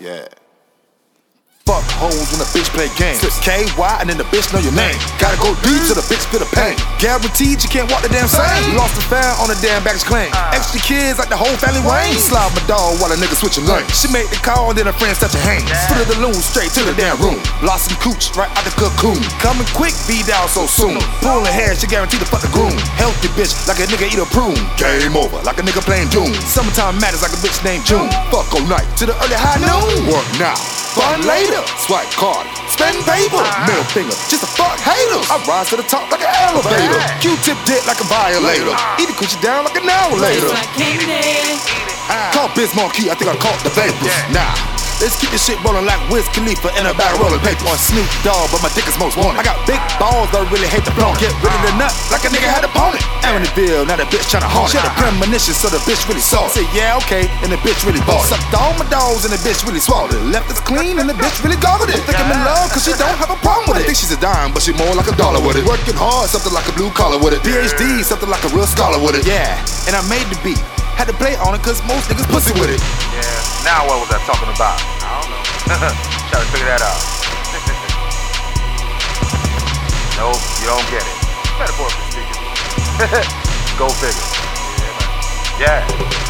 Yeah. Fuck hoes when the bitch play games. Slip KY and then the bitch know your name. Gotta go deep to the bitch feel the pain. Guaranteed you can't walk the damn same. Lost and found on the damn baggage claim. Extra kids like the whole family Wayne. Slide my dog while a nigga switching lanes. She made the call and then her friends touch her hand. Split the loon straight to the damn room. Lost some cooch right out the cocoon. Coming quick, be down so soon. Pulling hair, she guaranteed to fuck the groom. Healthy bitch like a nigga eat a prune. Game over like a nigga playing Doom. Summertime matters like a bitch named June. Fuck all night to the early high noon. Work now. Fun later, swipe card, spend paper, middle finger, just a fuck haters. I rise to the top like an elevator, Q-tip dick like a violator, eat it coochie down like an hour later. Taste like candy. Call Biz Markie, I think I caught the vapors. Nah. Let's keep this shit rolling like Wiz Khalifa in a bag rolling paper on Snoop Dogg, but my dick is most wanted. I got big balls, but I really hate the blonde. Get rid of the nut like a nigga had a opponent. Amityville, now the bitch tryna haunt it. She had a premonition, so the bitch really saw it. Said, yeah, okay, and the bitch really bought it. Sucked all my dogs, and the bitch really swallowed it. Left us clean, and the bitch really gobbled it. Think I'm in love, cause she don't have a problem with it. I think she's a dime, but she more like a dollar with it. Working hard, something like a blue collar with it. PhD, something like a real scholar with it. Yeah, and I made the beat. Had to play on it, cause most niggas pussy with it. Yeah. Now what was I talking about? Try to figure that out. no, you don't get it. Metaphorically speaking. Go figure. Yeah. Yeah.